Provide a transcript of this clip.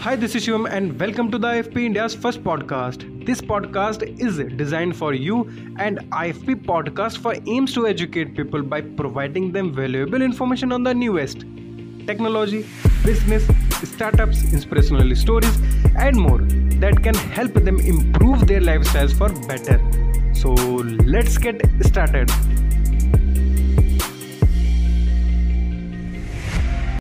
Hi, this is Shivam, and welcome to the IFP India's first podcast. This podcast is designed for you, and IFP podcast for aims to educate people by providing them valuable information on the newest technology, business, startups, inspirational stories, and more that can help them improve their lifestyles for better. So let's get started.